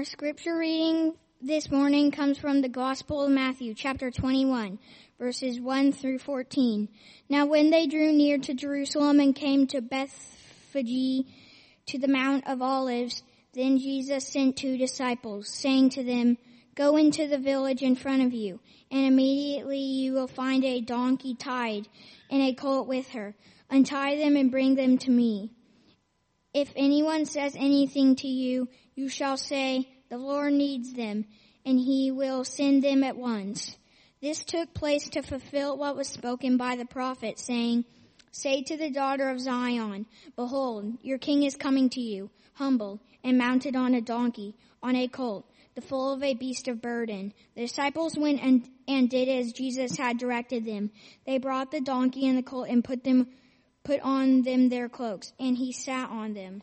Our scripture reading this morning comes from the Gospel of Matthew, chapter 21, verses 1 through 14. Now when they drew near to Jerusalem and came to Bethphage, to the Mount of Olives, then Jesus sent two disciples, saying to them, Go into the village in front of you, and immediately you will find a donkey tied and a colt with her. Untie them and bring them to me. If anyone says anything to you, you shall say, the Lord needs them, and he will send them at once. This took place to fulfill what was spoken by the prophet, saying, Say to the daughter of Zion, Behold, your king is coming to you, humble, and mounted on a donkey, on a colt, the foal of a beast of burden. The disciples went and, and did as Jesus had directed them. They brought the donkey and the colt and put them put on them their cloaks, and he sat on them.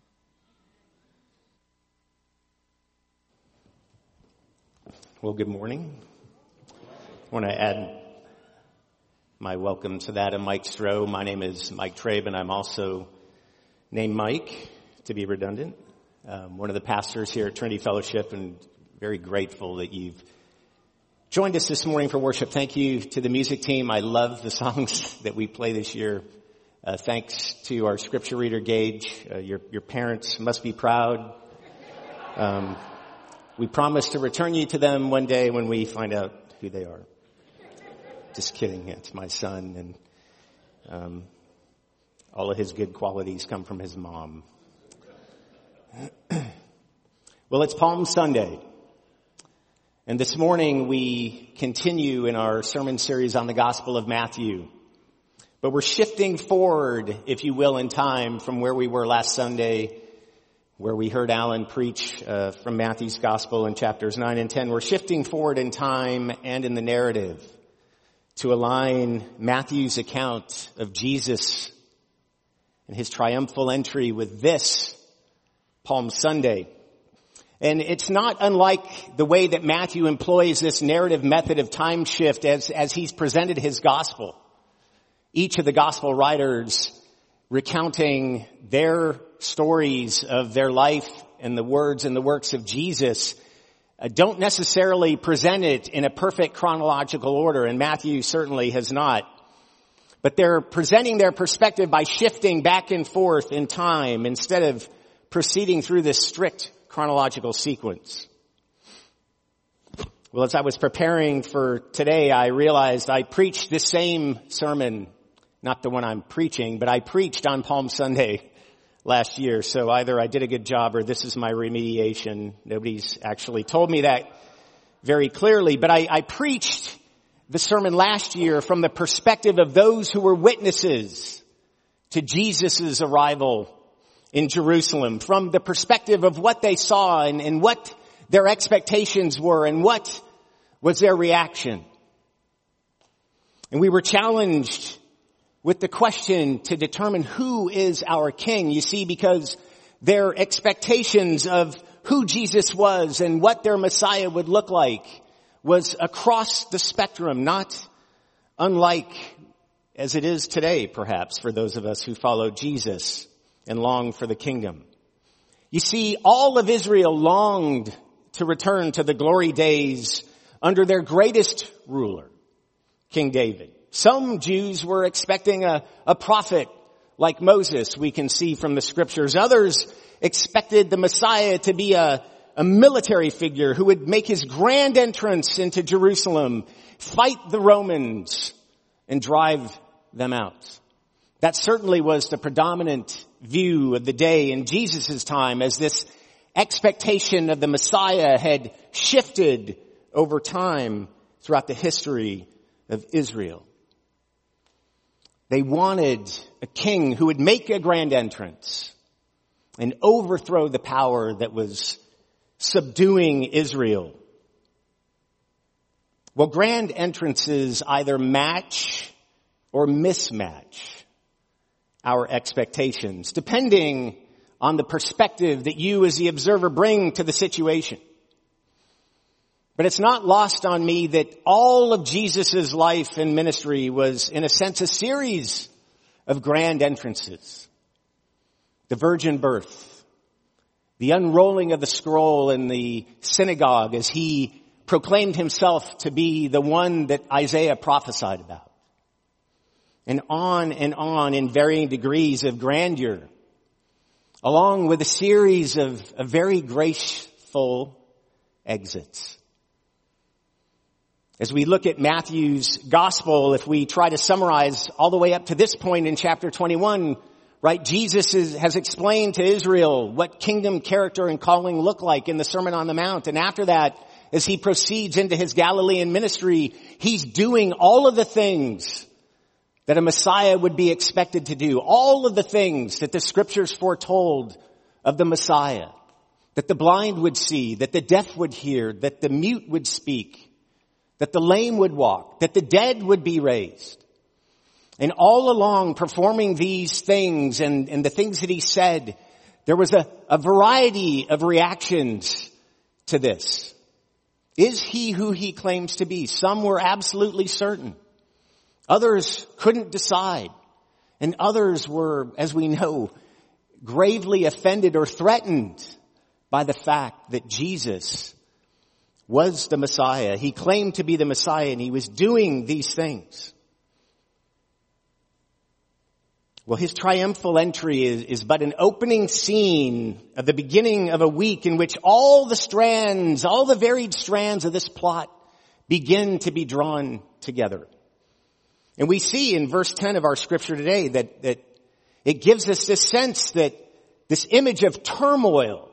Well, good morning. I want to add my welcome to that of Mike Stroh. My name is Mike Trabe, and I'm also named Mike, to be redundant. Um, one of the pastors here at Trinity Fellowship, and very grateful that you've joined us this morning for worship. Thank you to the music team. I love the songs that we play this year. Uh, thanks to our scripture reader, Gage. Uh, your, your parents must be proud. Um, we promise to return you to them one day when we find out who they are. Just kidding. It's my son and, um, all of his good qualities come from his mom. well, it's Palm Sunday. And this morning we continue in our sermon series on the Gospel of Matthew. But we're shifting forward, if you will, in time from where we were last Sunday where we heard Alan preach uh, from Matthew's Gospel in chapters 9 and 10. We're shifting forward in time and in the narrative to align Matthew's account of Jesus and his triumphal entry with this Palm Sunday. And it's not unlike the way that Matthew employs this narrative method of time shift as, as he's presented his gospel. Each of the gospel writers recounting their stories of their life and the words and the works of Jesus uh, don't necessarily present it in a perfect chronological order, and Matthew certainly has not. But they're presenting their perspective by shifting back and forth in time instead of proceeding through this strict chronological sequence. Well, as I was preparing for today, I realized I preached this same sermon not the one I'm preaching, but I preached on Palm Sunday last year. So either I did a good job or this is my remediation. Nobody's actually told me that very clearly, but I, I preached the sermon last year from the perspective of those who were witnesses to Jesus' arrival in Jerusalem, from the perspective of what they saw and, and what their expectations were and what was their reaction. And we were challenged with the question to determine who is our king. You see, because their expectations of who Jesus was and what their Messiah would look like was across the spectrum, not unlike as it is today, perhaps, for those of us who follow Jesus and long for the kingdom. You see, all of Israel longed to return to the glory days under their greatest ruler, King David. Some Jews were expecting a, a prophet like Moses, we can see from the scriptures. Others expected the Messiah to be a, a military figure who would make his grand entrance into Jerusalem, fight the Romans, and drive them out. That certainly was the predominant view of the day in Jesus' time as this expectation of the Messiah had shifted over time throughout the history of Israel. They wanted a king who would make a grand entrance and overthrow the power that was subduing Israel. Well, grand entrances either match or mismatch our expectations, depending on the perspective that you as the observer bring to the situation. But it's not lost on me that all of Jesus' life and ministry was in a sense a series of grand entrances. The virgin birth, the unrolling of the scroll in the synagogue as he proclaimed himself to be the one that Isaiah prophesied about. And on and on in varying degrees of grandeur, along with a series of, of very graceful exits. As we look at Matthew's gospel, if we try to summarize all the way up to this point in chapter 21, right, Jesus is, has explained to Israel what kingdom character and calling look like in the Sermon on the Mount. And after that, as he proceeds into his Galilean ministry, he's doing all of the things that a Messiah would be expected to do. All of the things that the scriptures foretold of the Messiah. That the blind would see, that the deaf would hear, that the mute would speak, that the lame would walk, that the dead would be raised. And all along performing these things and, and the things that he said, there was a, a variety of reactions to this. Is he who he claims to be? Some were absolutely certain. Others couldn't decide. And others were, as we know, gravely offended or threatened by the fact that Jesus was the Messiah. He claimed to be the Messiah and he was doing these things. Well, his triumphal entry is, is, but an opening scene of the beginning of a week in which all the strands, all the varied strands of this plot begin to be drawn together. And we see in verse 10 of our scripture today that, that it gives us this sense that this image of turmoil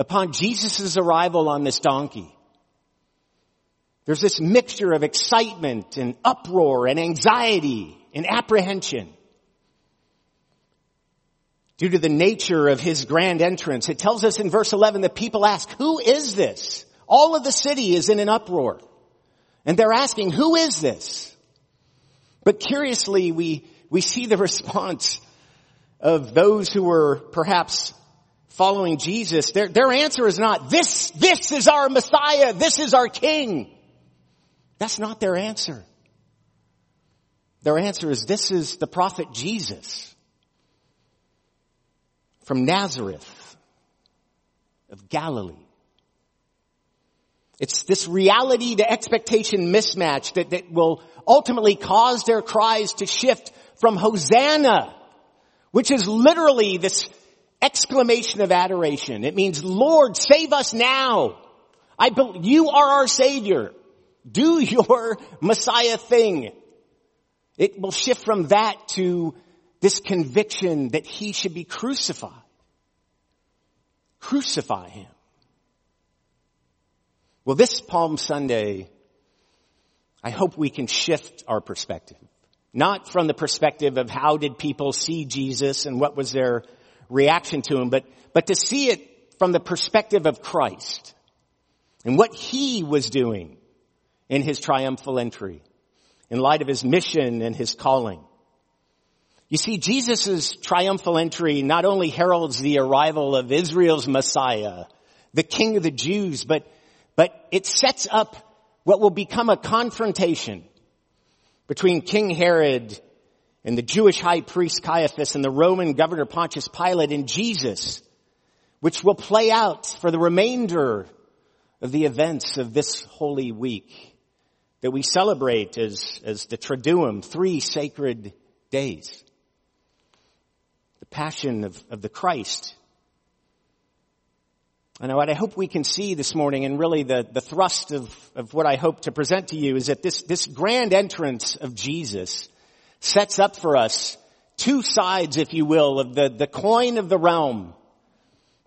upon Jesus' arrival on this donkey. There's this mixture of excitement and uproar and anxiety and apprehension. Due to the nature of his grand entrance, it tells us in verse 11 that people ask, who is this? All of the city is in an uproar. And they're asking, who is this? But curiously, we, we see the response of those who were perhaps following Jesus, their, their answer is not, this, this is our Messiah, this is our King. That's not their answer. Their answer is, this is the prophet Jesus from Nazareth of Galilee. It's this reality to expectation mismatch that, that will ultimately cause their cries to shift from Hosanna, which is literally this exclamation of adoration. It means, Lord, save us now. I believe you are our savior. Do your Messiah thing. It will shift from that to this conviction that he should be crucified. Crucify him. Well, this Palm Sunday, I hope we can shift our perspective. Not from the perspective of how did people see Jesus and what was their reaction to him, but, but to see it from the perspective of Christ and what he was doing in his triumphal entry in light of his mission and his calling. You see, Jesus' triumphal entry not only heralds the arrival of Israel's Messiah, the King of the Jews, but, but it sets up what will become a confrontation between King Herod and the Jewish high priest Caiaphas and the Roman governor Pontius Pilate and Jesus, which will play out for the remainder of the events of this holy week that we celebrate as, as the Triduum, three sacred days. The passion of, of the Christ. And what I hope we can see this morning and really the, the thrust of, of what I hope to present to you is that this, this grand entrance of Jesus sets up for us two sides, if you will, of the, the coin of the realm.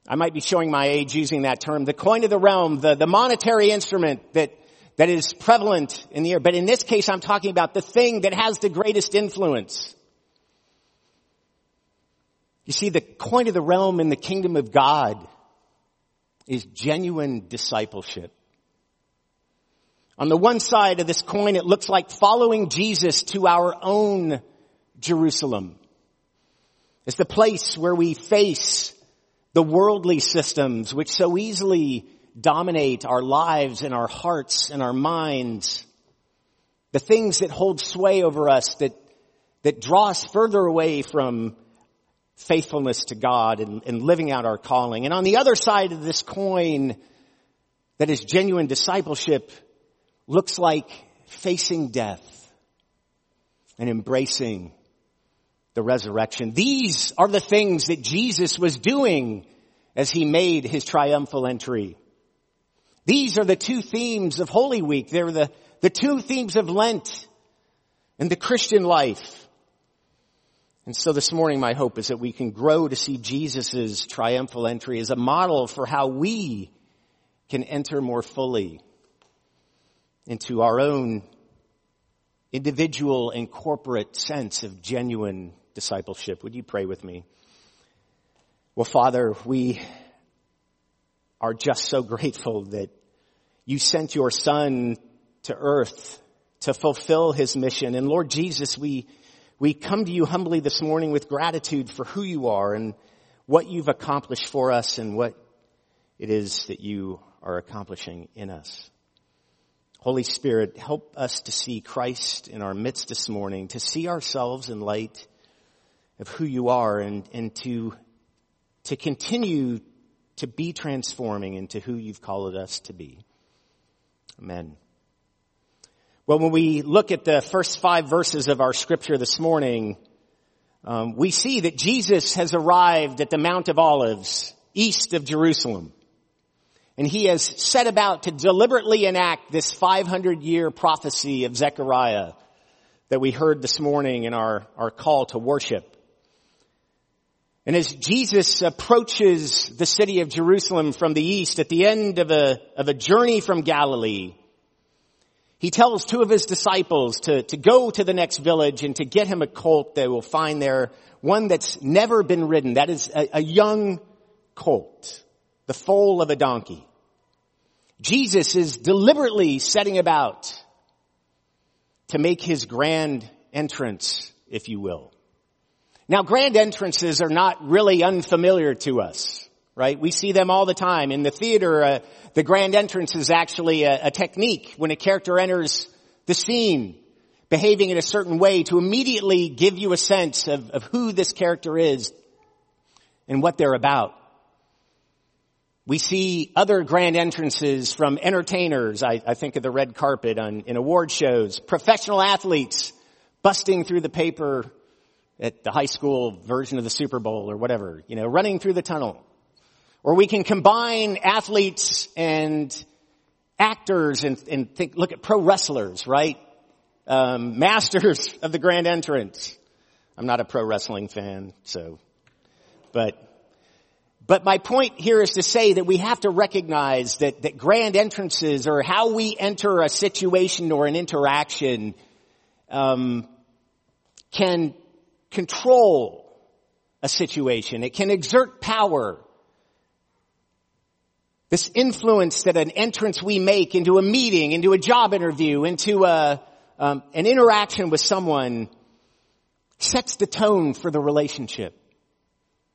I might be showing my age using that term. The coin of the realm, the, the monetary instrument that, that is prevalent in the air. But in this case, I'm talking about the thing that has the greatest influence. You see, the coin of the realm in the kingdom of God is genuine discipleship. On the one side of this coin, it looks like following Jesus to our own Jerusalem. It's the place where we face the worldly systems which so easily dominate our lives and our hearts and our minds. The things that hold sway over us that, that draw us further away from faithfulness to God and, and living out our calling. And on the other side of this coin that is genuine discipleship looks like facing death and embracing the resurrection. These are the things that Jesus was doing as he made his triumphal entry. These are the two themes of Holy Week. They're the, the two themes of Lent and the Christian life. And so this morning my hope is that we can grow to see Jesus' triumphal entry as a model for how we can enter more fully into our own individual and corporate sense of genuine discipleship. Would you pray with me? Well, Father, we are just so grateful that you sent your son to earth to fulfill his mission. And Lord Jesus, we we come to you humbly this morning with gratitude for who you are and what you've accomplished for us and what it is that you are accomplishing in us. Holy Spirit, help us to see Christ in our midst this morning, to see ourselves in light of who you are and, and to, to continue to be transforming into who you've called us to be. Amen. Well, when we look at the first five verses of our scripture this morning, um, we see that Jesus has arrived at the Mount of Olives, east of Jerusalem. And he has set about to deliberately enact this 500 year prophecy of Zechariah that we heard this morning in our, our call to worship. And as Jesus approaches the city of Jerusalem from the east at the end of a, of a journey from Galilee, he tells two of his disciples to, to go to the next village and to get him a colt they will find there, one that's never been ridden. That is a, a young colt, the foal of a donkey. Jesus is deliberately setting about to make his grand entrance, if you will. Now grand entrances are not really unfamiliar to us right? We see them all the time. In the theater, uh, the grand entrance is actually a, a technique when a character enters the scene, behaving in a certain way to immediately give you a sense of, of who this character is and what they're about. We see other grand entrances from entertainers. I, I think of the red carpet on, in award shows, professional athletes busting through the paper at the high school version of the Super Bowl or whatever, you know, running through the tunnel. Or we can combine athletes and actors and, and think, look at pro wrestlers, right? Um, masters of the grand entrance. I'm not a pro wrestling fan, so, but, but my point here is to say that we have to recognize that, that grand entrances or how we enter a situation or an interaction, um, can control a situation. It can exert power this influence that an entrance we make into a meeting, into a job interview, into a, um, an interaction with someone sets the tone for the relationship.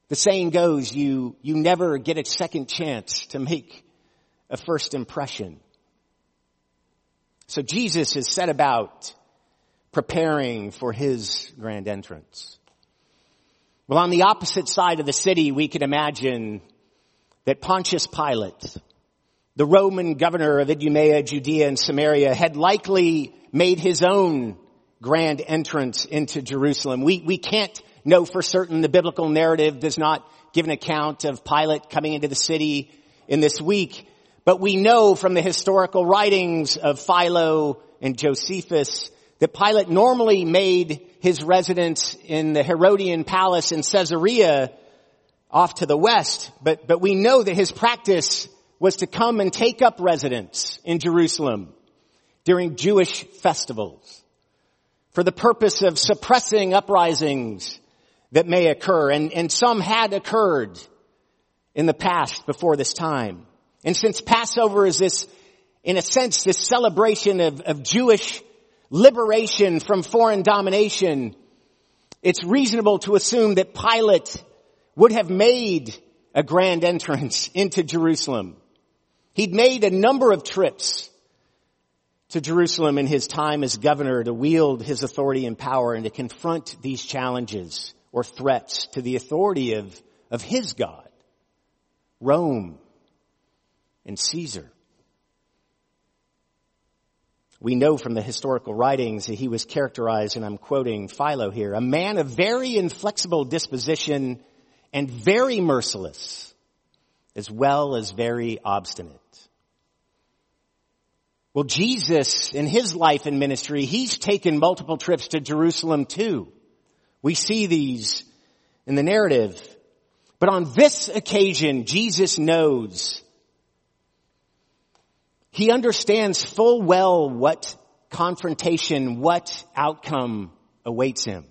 The saying goes, you, you never get a second chance to make a first impression. So Jesus has set about preparing for his grand entrance. Well, on the opposite side of the city, we can imagine that Pontius Pilate, the Roman governor of Idumea, Judea, and Samaria, had likely made his own grand entrance into Jerusalem. We, we can't know for certain. The biblical narrative does not give an account of Pilate coming into the city in this week, but we know from the historical writings of Philo and Josephus that Pilate normally made his residence in the Herodian palace in Caesarea off to the west, but, but we know that his practice was to come and take up residence in Jerusalem during Jewish festivals for the purpose of suppressing uprisings that may occur. And, and some had occurred in the past before this time. And since Passover is this, in a sense, this celebration of, of Jewish liberation from foreign domination, it's reasonable to assume that Pilate would have made a grand entrance into Jerusalem. He'd made a number of trips to Jerusalem in his time as governor to wield his authority and power and to confront these challenges or threats to the authority of, of his God, Rome and Caesar. We know from the historical writings that he was characterized, and I'm quoting Philo here, a man of very inflexible disposition and very merciless, as well as very obstinate. Well, Jesus, in his life and ministry, he's taken multiple trips to Jerusalem too. We see these in the narrative. But on this occasion, Jesus knows he understands full well what confrontation, what outcome awaits him.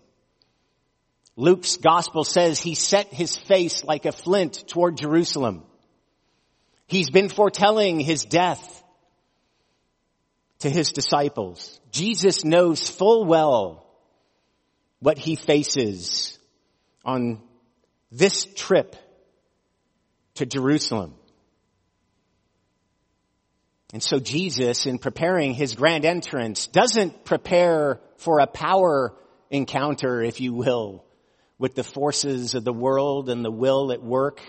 Luke's gospel says he set his face like a flint toward Jerusalem. He's been foretelling his death to his disciples. Jesus knows full well what he faces on this trip to Jerusalem. And so Jesus, in preparing his grand entrance, doesn't prepare for a power encounter, if you will, with the forces of the world and the will at work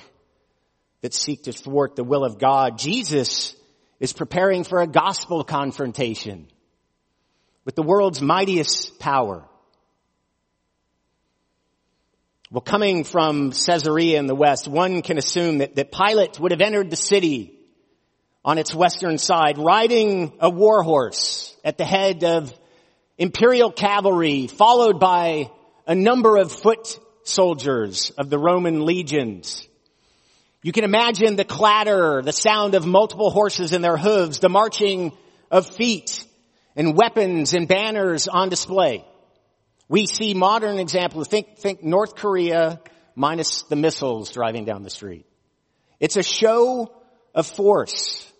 that seek to thwart the will of God. Jesus is preparing for a gospel confrontation with the world's mightiest power. Well, coming from Caesarea in the west, one can assume that, that Pilate would have entered the city on its western side, riding a war horse at the head of imperial cavalry, followed by a number of foot soldiers of the Roman legions. You can imagine the clatter, the sound of multiple horses and their hooves, the marching of feet and weapons and banners on display. We see modern examples. Think, think North Korea minus the missiles driving down the street. It's a show of force.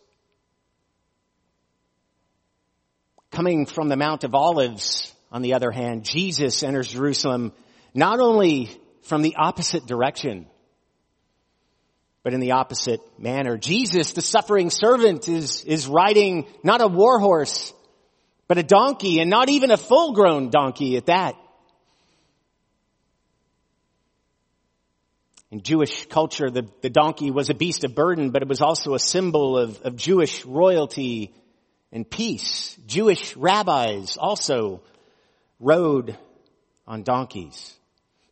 Coming from the Mount of Olives, on the other hand, Jesus enters Jerusalem not only from the opposite direction, but in the opposite manner. Jesus, the suffering servant, is, is riding not a war horse, but a donkey, and not even a full grown donkey at that. In Jewish culture, the, the donkey was a beast of burden, but it was also a symbol of, of Jewish royalty and peace. Jewish rabbis also rode on donkeys.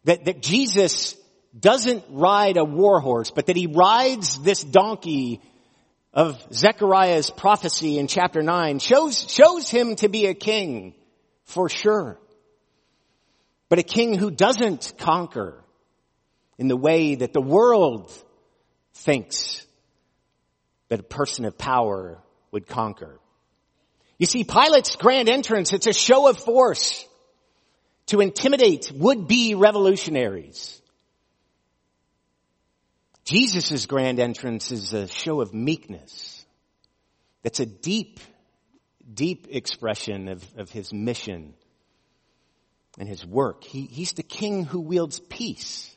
That, that Jesus doesn't ride a war horse, but that he rides this donkey of Zechariah's prophecy in chapter 9 shows, shows him to be a king for sure. But a king who doesn't conquer in the way that the world thinks that a person of power would conquer. You see, Pilate's grand entrance, it's a show of force to intimidate would-be revolutionaries. Jesus' grand entrance is a show of meekness. That's a deep, deep expression of, of his mission and his work. He, he's the king who wields peace,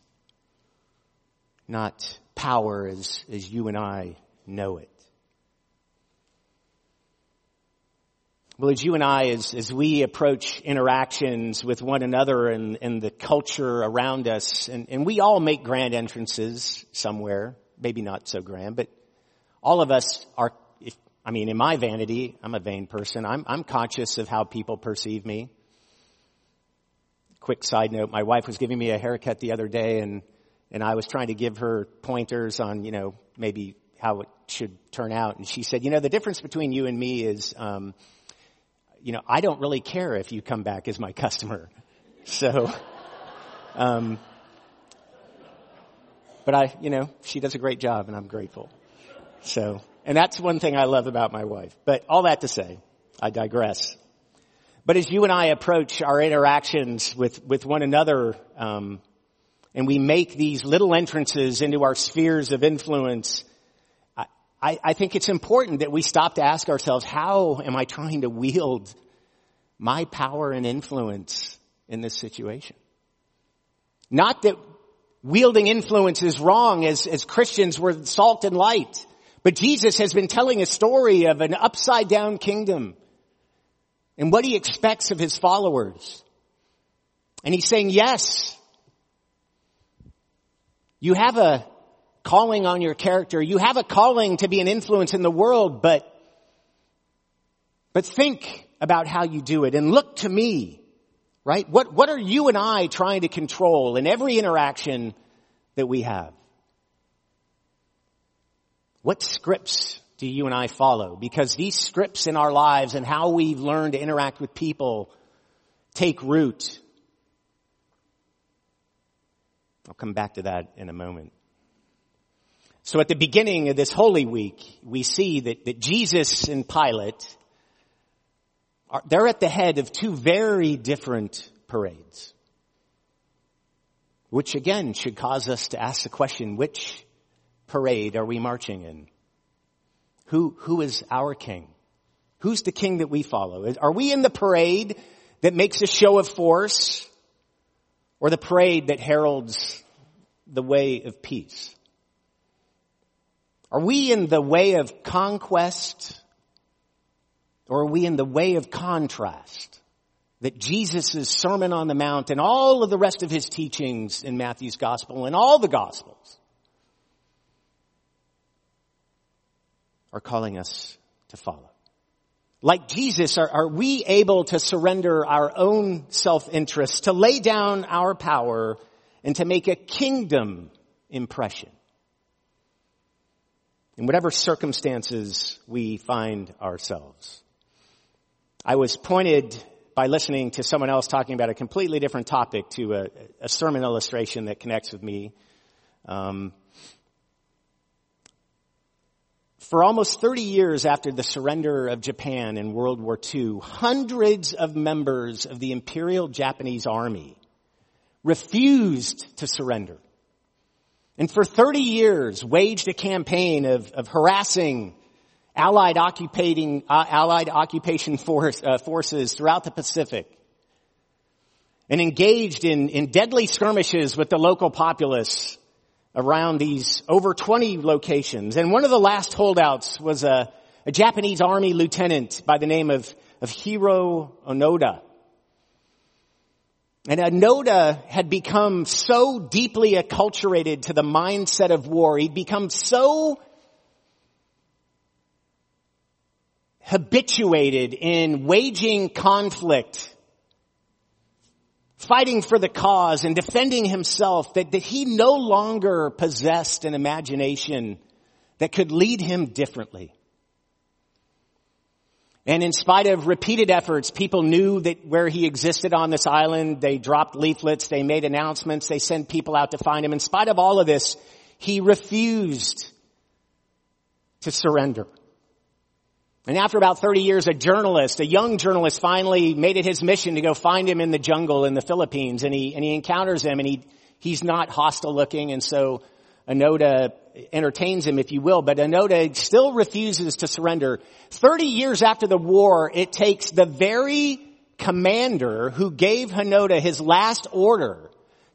not power as, as you and I know it. Well, as you and I, as, as we approach interactions with one another and, and the culture around us, and, and we all make grand entrances somewhere, maybe not so grand, but all of us are, if, I mean, in my vanity, I'm a vain person, I'm, I'm conscious of how people perceive me. Quick side note, my wife was giving me a haircut the other day and, and I was trying to give her pointers on, you know, maybe how it should turn out. And she said, you know, the difference between you and me is, um, you know, I don't really care if you come back as my customer. So, um, but I, you know, she does a great job and I'm grateful. So, and that's one thing I love about my wife. But all that to say, I digress. But as you and I approach our interactions with, with one another, um, and we make these little entrances into our spheres of influence, I, I think it's important that we stop to ask ourselves, how am I trying to wield my power and influence in this situation? Not that wielding influence is wrong as, as Christians we're salt and light. But Jesus has been telling a story of an upside down kingdom and what he expects of his followers. And he's saying, yes, you have a calling on your character. You have a calling to be an influence in the world, but, but think about how you do it and look to me, right? What, what are you and I trying to control in every interaction that we have? What scripts do you and I follow? Because these scripts in our lives and how we've learned to interact with people take root. I'll come back to that in a moment. So at the beginning of this Holy Week, we see that, that Jesus and Pilate, are, they're at the head of two very different parades. Which again should cause us to ask the question, which parade are we marching in? Who, who is our king? Who's the king that we follow? Are we in the parade that makes a show of force or the parade that heralds the way of peace? Are we in the way of conquest or are we in the way of contrast? That Jesus' Sermon on the Mount and all of the rest of his teachings in Matthew's Gospel and all the Gospels are calling us to follow. Like Jesus, are, are we able to surrender our own self-interest, to lay down our power, and to make a kingdom impression? In whatever circumstances we find ourselves. I was pointed by listening to someone else talking about a completely different topic to a, a sermon illustration that connects with me. Um, for almost 30 years after the surrender of Japan in World War II, hundreds of members of the Imperial Japanese Army refused to surrender and for 30 years waged a campaign of, of harassing Allied occupating, uh, Allied occupation force, uh, forces throughout the Pacific and engaged in, in deadly skirmishes with the local populace around these over 20 locations. And one of the last holdouts was a, a Japanese army lieutenant by the name of, of Hiro Onoda. And Onoda had become so deeply acculturated to the mindset of war. He'd become so habituated in waging conflict, fighting for the cause and defending himself that, that he no longer possessed an imagination that could lead him differently. And in spite of repeated efforts, people knew that where he existed on this island, they dropped leaflets, they made announcements, they sent people out to find him. In spite of all of this, he refused to surrender. And after about 30 years, a journalist, a young journalist finally made it his mission to go find him in the jungle in the Philippines and he, and he encounters him and he, he's not hostile looking and so Onoda entertains him, if you will, but Onoda still refuses to surrender. Thirty years after the war, it takes the very commander who gave Onoda his last order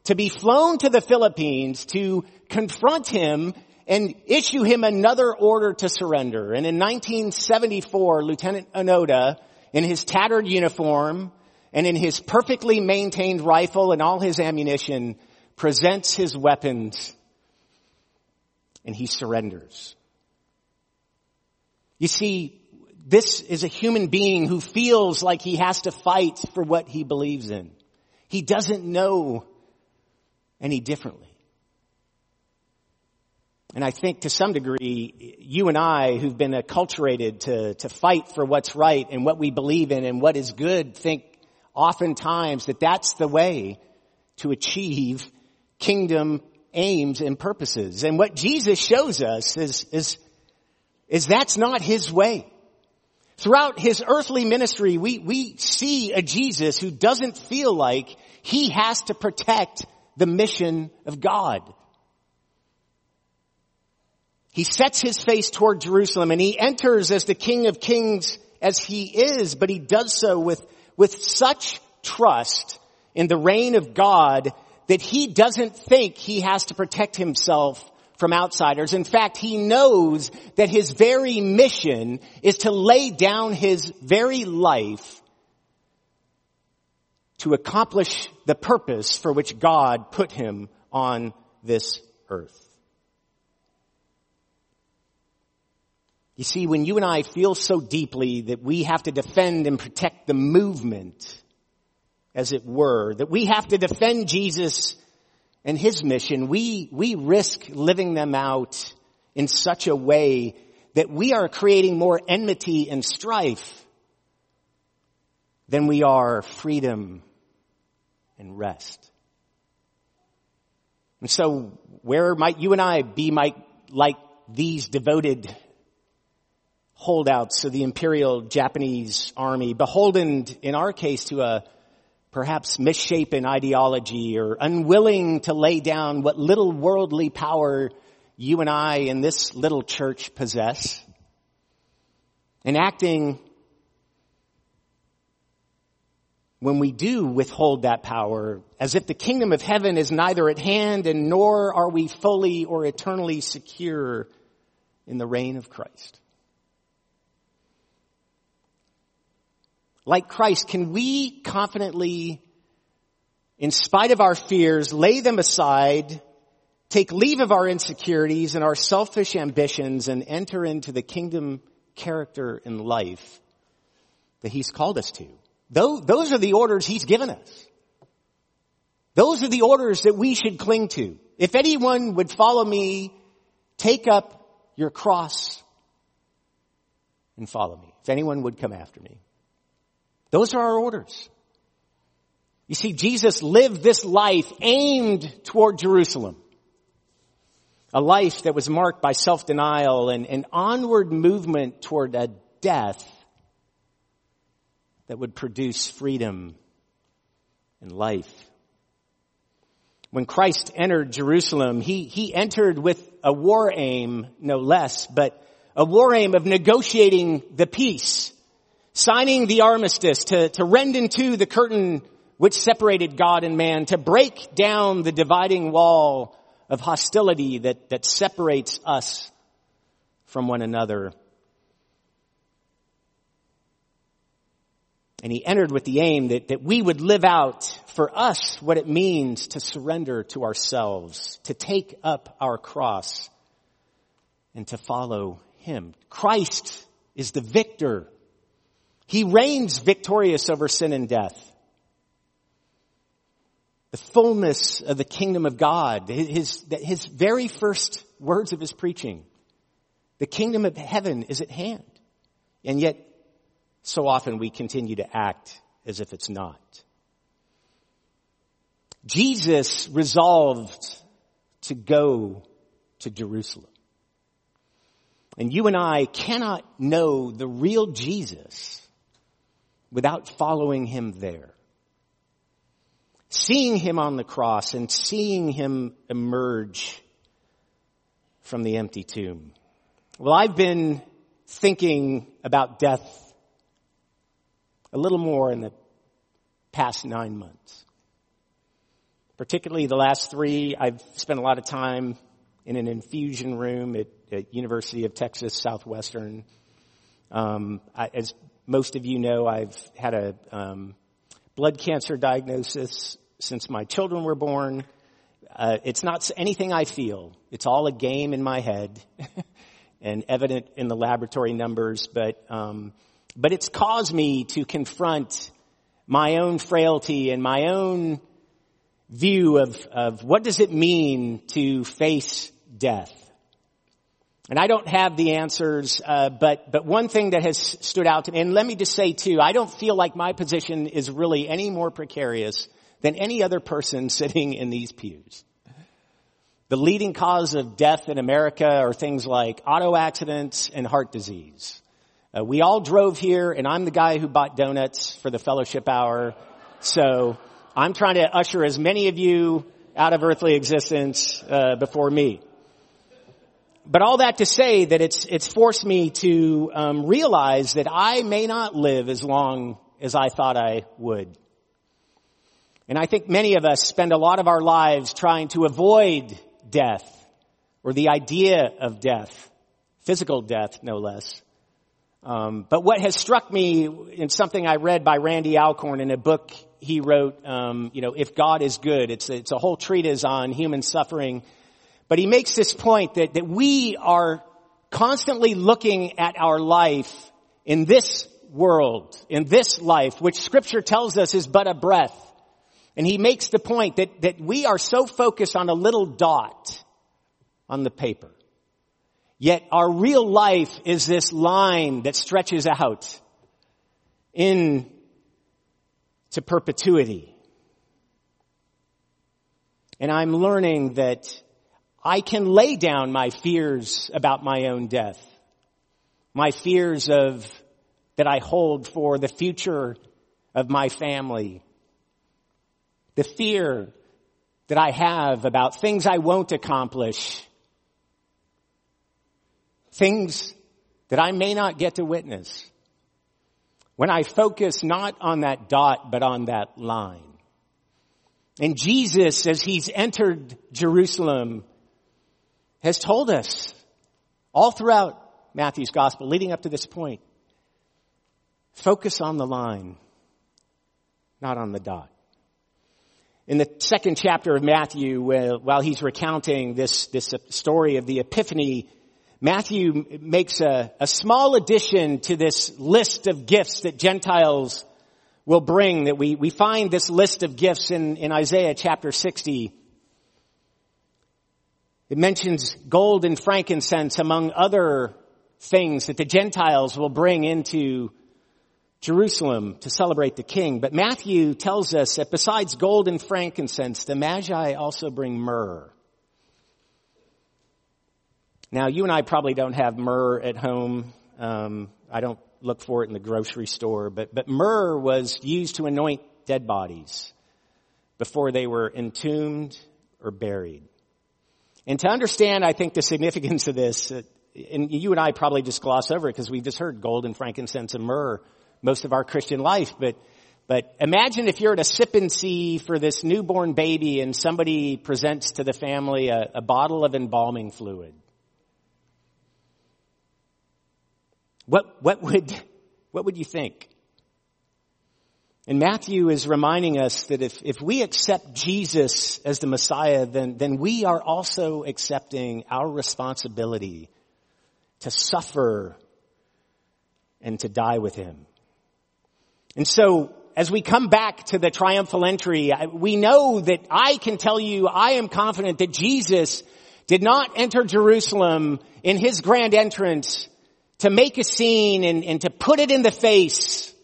to be flown to the Philippines to confront him and issue him another order to surrender. And in 1974, Lieutenant Onoda, in his tattered uniform and in his perfectly maintained rifle and all his ammunition, presents his weapons and he surrenders. You see, this is a human being who feels like he has to fight for what he believes in. He doesn't know any differently. And I think to some degree, you and I who've been acculturated to, to fight for what's right and what we believe in and what is good think oftentimes that that's the way to achieve kingdom aims and purposes. And what Jesus shows us is, is, is that's not his way. Throughout his earthly ministry, we, we see a Jesus who doesn't feel like he has to protect the mission of God. He sets his face toward Jerusalem and he enters as the King of Kings as he is, but he does so with, with such trust in the reign of God that he doesn't think he has to protect himself from outsiders. In fact, he knows that his very mission is to lay down his very life to accomplish the purpose for which God put him on this earth. You see, when you and I feel so deeply that we have to defend and protect the movement, as it were, that we have to defend Jesus and his mission, we, we risk living them out in such a way that we are creating more enmity and strife than we are freedom and rest. And so where might you and I be might, like these devoted holdouts of the imperial Japanese army, beholden in our case to a perhaps misshapen ideology or unwilling to lay down what little worldly power you and I in this little church possess and acting when we do withhold that power as if the kingdom of heaven is neither at hand and nor are we fully or eternally secure in the reign of Christ. Like Christ, can we confidently, in spite of our fears, lay them aside, take leave of our insecurities and our selfish ambitions and enter into the kingdom character and life that he's called us to? Those are the orders he's given us. Those are the orders that we should cling to. If anyone would follow me, take up your cross and follow me. If anyone would come after me. Those are our orders. You see, Jesus lived this life aimed toward Jerusalem. A life that was marked by self-denial and an onward movement toward a death that would produce freedom and life. When Christ entered Jerusalem, he, he entered with a war aim, no less, but a war aim of negotiating the peace signing the armistice to, to rend in two the curtain which separated God and man, to break down the dividing wall of hostility that, that separates us from one another. And he entered with the aim that, that we would live out for us what it means to surrender to ourselves, to take up our cross, and to follow him. Christ is the victor he reigns victorious over sin and death. The fullness of the kingdom of God, his, his very first words of his preaching. The kingdom of heaven is at hand. And yet, so often we continue to act as if it's not. Jesus resolved to go to Jerusalem. And you and I cannot know the real Jesus without following him there. Seeing him on the cross and seeing him emerge from the empty tomb. Well, I've been thinking about death a little more in the past nine months. Particularly the last three, I've spent a lot of time in an infusion room at, at University of Texas Southwestern. Um, I, as most of you know I've had a um, blood cancer diagnosis since my children were born. Uh, it's not anything I feel. It's all a game in my head and evident in the laboratory numbers, but um, but it's caused me to confront my own frailty and my own view of, of what does it mean to face death And I don't have the answers, uh, but but one thing that has stood out to me, and let me just say too, I don't feel like my position is really any more precarious than any other person sitting in these pews. The leading cause of death in America are things like auto accidents and heart disease. Uh, we all drove here, and I'm the guy who bought donuts for the fellowship hour, so I'm trying to usher as many of you out of earthly existence uh, before me but all that to say that it's it's forced me to um, realize that I may not live as long as I thought I would. And I think many of us spend a lot of our lives trying to avoid death or the idea of death, physical death, no less. Um, but what has struck me in something I read by Randy Alcorn in a book he wrote, um, you know, if God is good, it's it's a whole treatise on human suffering but he makes this point that, that we are constantly looking at our life in this world, in this life, which scripture tells us is but a breath. And he makes the point that, that we are so focused on a little dot on the paper. Yet our real life is this line that stretches out in to perpetuity. And I'm learning that I can lay down my fears about my own death, my fears of that I hold for the future of my family, the fear that I have about things I won't accomplish, things that I may not get to witness. When I focus not on that dot, but on that line. And Jesus, as he's entered Jerusalem, has told us all throughout Matthew's gospel leading up to this point. Focus on the line, not on the dot. In the second chapter of Matthew, while he's recounting this, this story of the Epiphany, Matthew makes a, a small addition to this list of gifts that Gentiles will bring that we, we find this list of gifts in, in Isaiah chapter 60. It mentions gold and frankincense among other things that the Gentiles will bring into Jerusalem to celebrate the king. But Matthew tells us that besides gold and frankincense, the Magi also bring myrrh. Now, you and I probably don't have myrrh at home. Um, I don't look for it in the grocery store, but, but myrrh was used to anoint dead bodies before they were entombed or buried. And to understand, I think, the significance of this, uh, and you and I probably just gloss over it because we've just heard gold and frankincense and myrrh most of our Christian life, but but imagine if you're at a sip and see for this newborn baby and somebody presents to the family a, a bottle of embalming fluid. What, what would, what would you think? And Matthew is reminding us that if, if we accept Jesus as the Messiah, then, then we are also accepting our responsibility to suffer and to die with Him. And so, as we come back to the triumphal entry, we know that I can tell you, I am confident that Jesus did not enter Jerusalem in His grand entrance to make a scene and, and to put it in the face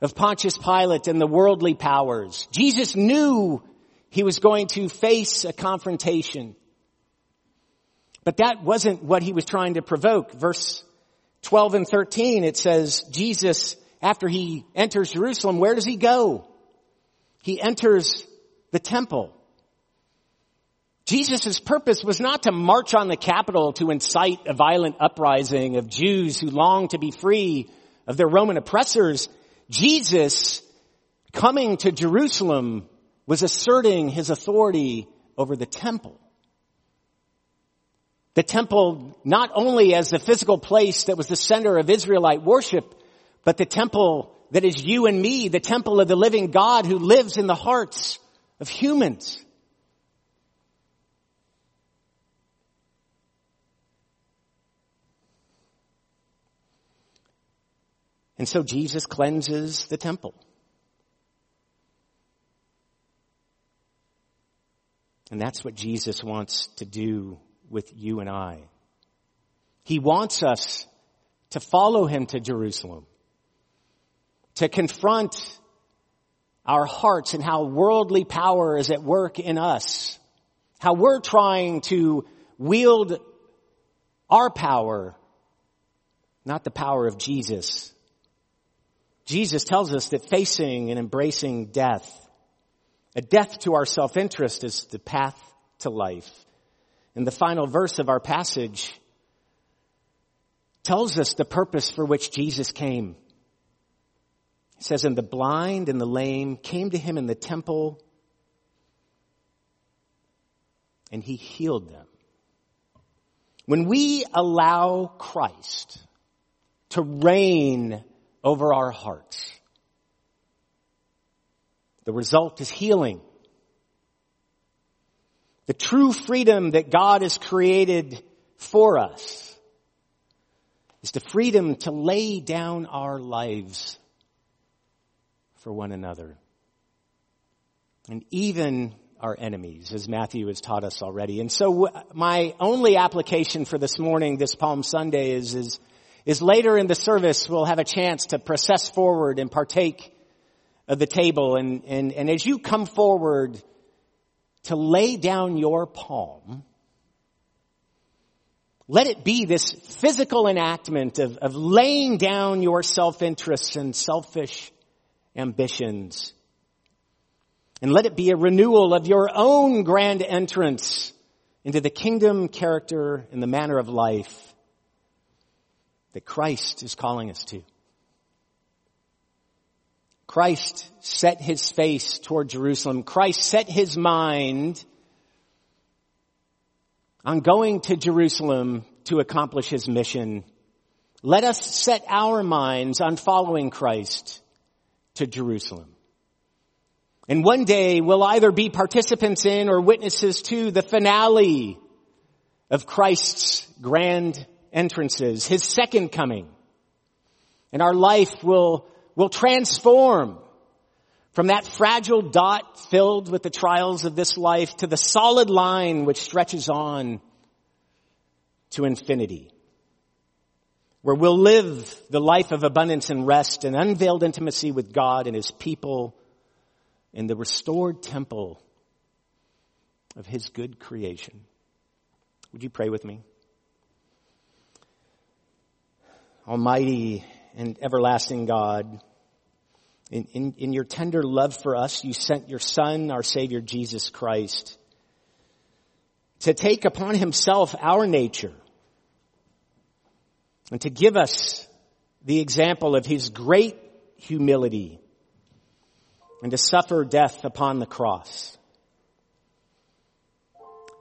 of Pontius Pilate and the worldly powers. Jesus knew he was going to face a confrontation. But that wasn't what he was trying to provoke. Verse 12 and 13, it says, Jesus, after he enters Jerusalem, where does he go? He enters the temple. Jesus' purpose was not to march on the capital to incite a violent uprising of Jews who longed to be free of their Roman oppressors. Jesus coming to Jerusalem was asserting his authority over the temple. The temple not only as the physical place that was the center of Israelite worship, but the temple that is you and me, the temple of the living God who lives in the hearts of humans. And so Jesus cleanses the temple. And that's what Jesus wants to do with you and I. He wants us to follow him to Jerusalem, to confront our hearts and how worldly power is at work in us, how we're trying to wield our power, not the power of Jesus. Jesus tells us that facing and embracing death, a death to our self-interest is the path to life. And the final verse of our passage tells us the purpose for which Jesus came. It says, and the blind and the lame came to him in the temple and he healed them. When we allow Christ to reign over our hearts, the result is healing. The true freedom that God has created for us is the freedom to lay down our lives for one another. And even our enemies, as Matthew has taught us already. And so my only application for this morning, this Palm Sunday is, is, is later in the service we'll have a chance to process forward and partake of the table. And, and, and as you come forward to lay down your palm, let it be this physical enactment of, of laying down your self-interests and selfish ambitions. And let it be a renewal of your own grand entrance into the kingdom character and the manner of life that Christ is calling us to. Christ set his face toward Jerusalem. Christ set his mind on going to Jerusalem to accomplish his mission. Let us set our minds on following Christ to Jerusalem. And one day we'll either be participants in or witnesses to the finale of Christ's grand entrances, his second coming. And our life will, will transform from that fragile dot filled with the trials of this life to the solid line which stretches on to infinity. Where we'll live the life of abundance and rest and unveiled intimacy with God and His people in the restored temple of His good creation. Would you pray with me? Almighty and everlasting God, in, in, in your tender love for us, you sent your Son, our Savior Jesus Christ, to take upon himself our nature and to give us the example of his great humility and to suffer death upon the cross.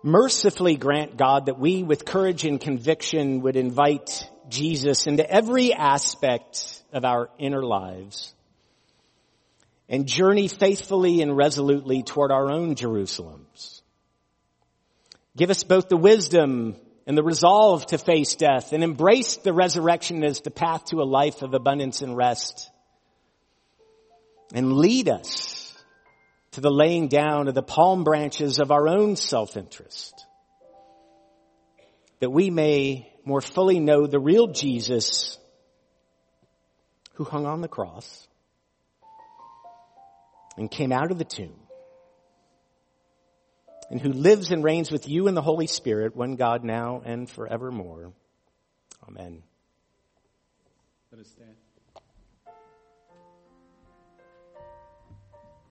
Mercifully grant God that we with courage and conviction would invite Jesus into every aspect of our inner lives and journey faithfully and resolutely toward our own Jerusalems. Give us both the wisdom and the resolve to face death and embrace the resurrection as the path to a life of abundance and rest. And lead us to the laying down of the palm branches of our own self-interest. That we may more fully know the real Jesus who hung on the cross and came out of the tomb and who lives and reigns with you in the Holy Spirit, one God now and forevermore. Amen. Let us stand.